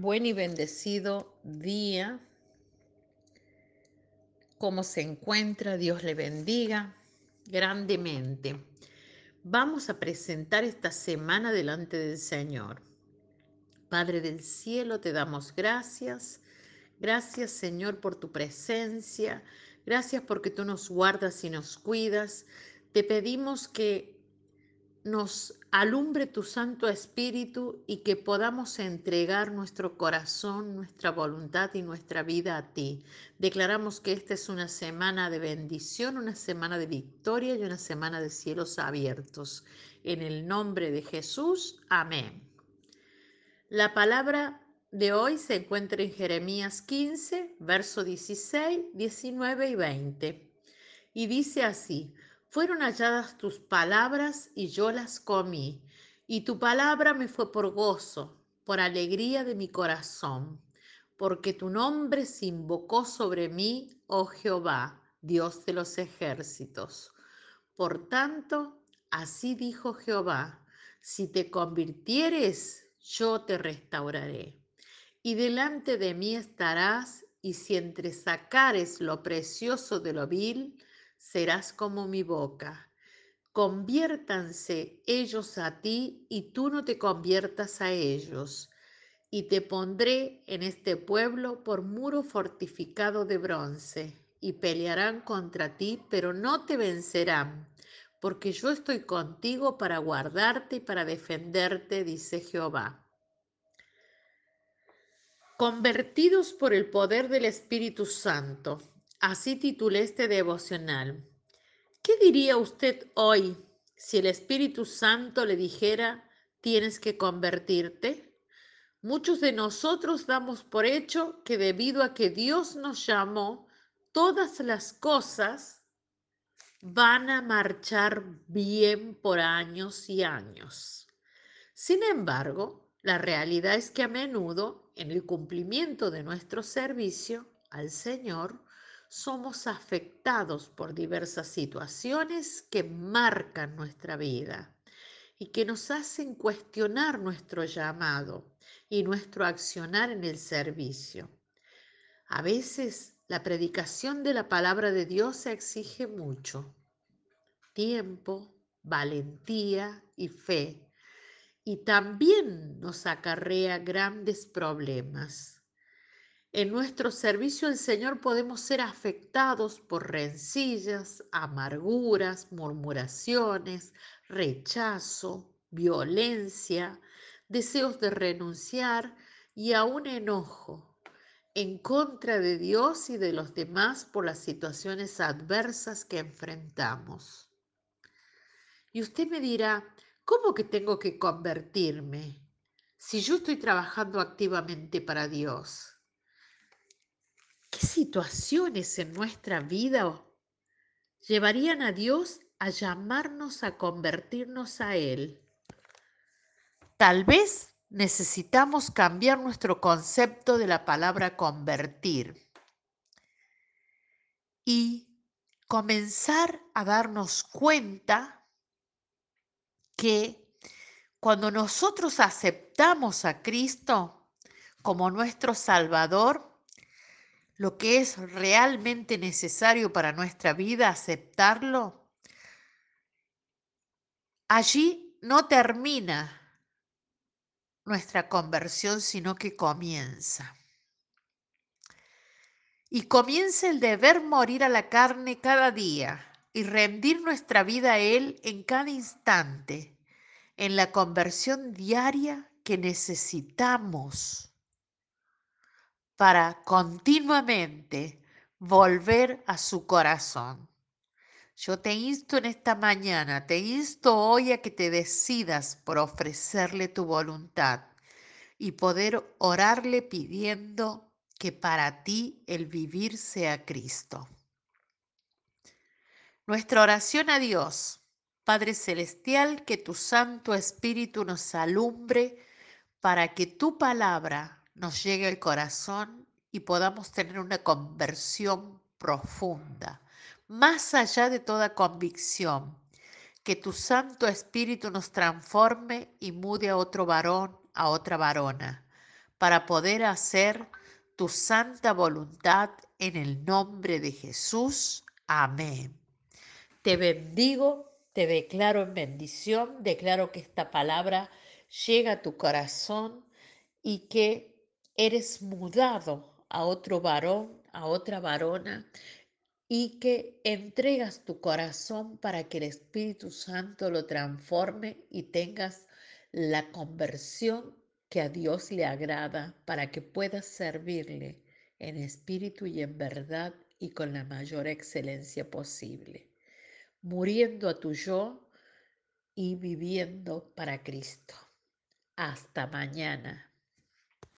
buen y bendecido día. ¿Cómo se encuentra? Dios le bendiga grandemente. Vamos a presentar esta semana delante del Señor. Padre del cielo, te damos gracias. Gracias Señor por tu presencia. Gracias porque tú nos guardas y nos cuidas. Te pedimos que nos alumbre tu Santo Espíritu y que podamos entregar nuestro corazón, nuestra voluntad y nuestra vida a ti. Declaramos que esta es una semana de bendición, una semana de victoria y una semana de cielos abiertos. En el nombre de Jesús, amén. La palabra de hoy se encuentra en Jeremías 15, verso 16, 19 y 20. Y dice así, fueron halladas tus palabras y yo las comí, y tu palabra me fue por gozo, por alegría de mi corazón, porque tu nombre se invocó sobre mí, oh Jehová, Dios de los ejércitos. Por tanto, así dijo Jehová, si te convirtieres, yo te restauraré. Y delante de mí estarás, y si entresacares lo precioso de lo vil, serás como mi boca. Conviértanse ellos a ti y tú no te conviertas a ellos. Y te pondré en este pueblo por muro fortificado de bronce, y pelearán contra ti, pero no te vencerán, porque yo estoy contigo para guardarte y para defenderte, dice Jehová. Convertidos por el poder del Espíritu Santo Así titulé este devocional. ¿Qué diría usted hoy si el Espíritu Santo le dijera, tienes que convertirte? Muchos de nosotros damos por hecho que debido a que Dios nos llamó, todas las cosas van a marchar bien por años y años. Sin embargo, la realidad es que a menudo, en el cumplimiento de nuestro servicio al Señor, somos afectados por diversas situaciones que marcan nuestra vida y que nos hacen cuestionar nuestro llamado y nuestro accionar en el servicio. A veces la predicación de la palabra de Dios exige mucho tiempo, valentía y fe, y también nos acarrea grandes problemas. En nuestro servicio al Señor podemos ser afectados por rencillas, amarguras, murmuraciones, rechazo, violencia, deseos de renunciar y aún enojo en contra de Dios y de los demás por las situaciones adversas que enfrentamos. Y usted me dirá, ¿cómo que tengo que convertirme si yo estoy trabajando activamente para Dios? ¿Qué situaciones en nuestra vida llevarían a Dios a llamarnos a convertirnos a Él? Tal vez necesitamos cambiar nuestro concepto de la palabra convertir y comenzar a darnos cuenta que cuando nosotros aceptamos a Cristo como nuestro Salvador, lo que es realmente necesario para nuestra vida, aceptarlo, allí no termina nuestra conversión, sino que comienza. Y comienza el deber morir a la carne cada día y rendir nuestra vida a Él en cada instante, en la conversión diaria que necesitamos para continuamente volver a su corazón. Yo te insto en esta mañana, te insto hoy a que te decidas por ofrecerle tu voluntad y poder orarle pidiendo que para ti el vivir sea Cristo. Nuestra oración a Dios, Padre Celestial, que tu Santo Espíritu nos alumbre para que tu palabra nos llegue al corazón y podamos tener una conversión profunda, más allá de toda convicción. Que tu Santo Espíritu nos transforme y mude a otro varón, a otra varona, para poder hacer tu santa voluntad en el nombre de Jesús. Amén. Te bendigo, te declaro en bendición, declaro que esta palabra llega a tu corazón y que eres mudado a otro varón, a otra varona, y que entregas tu corazón para que el Espíritu Santo lo transforme y tengas la conversión que a Dios le agrada para que puedas servirle en espíritu y en verdad y con la mayor excelencia posible, muriendo a tu yo y viviendo para Cristo. Hasta mañana.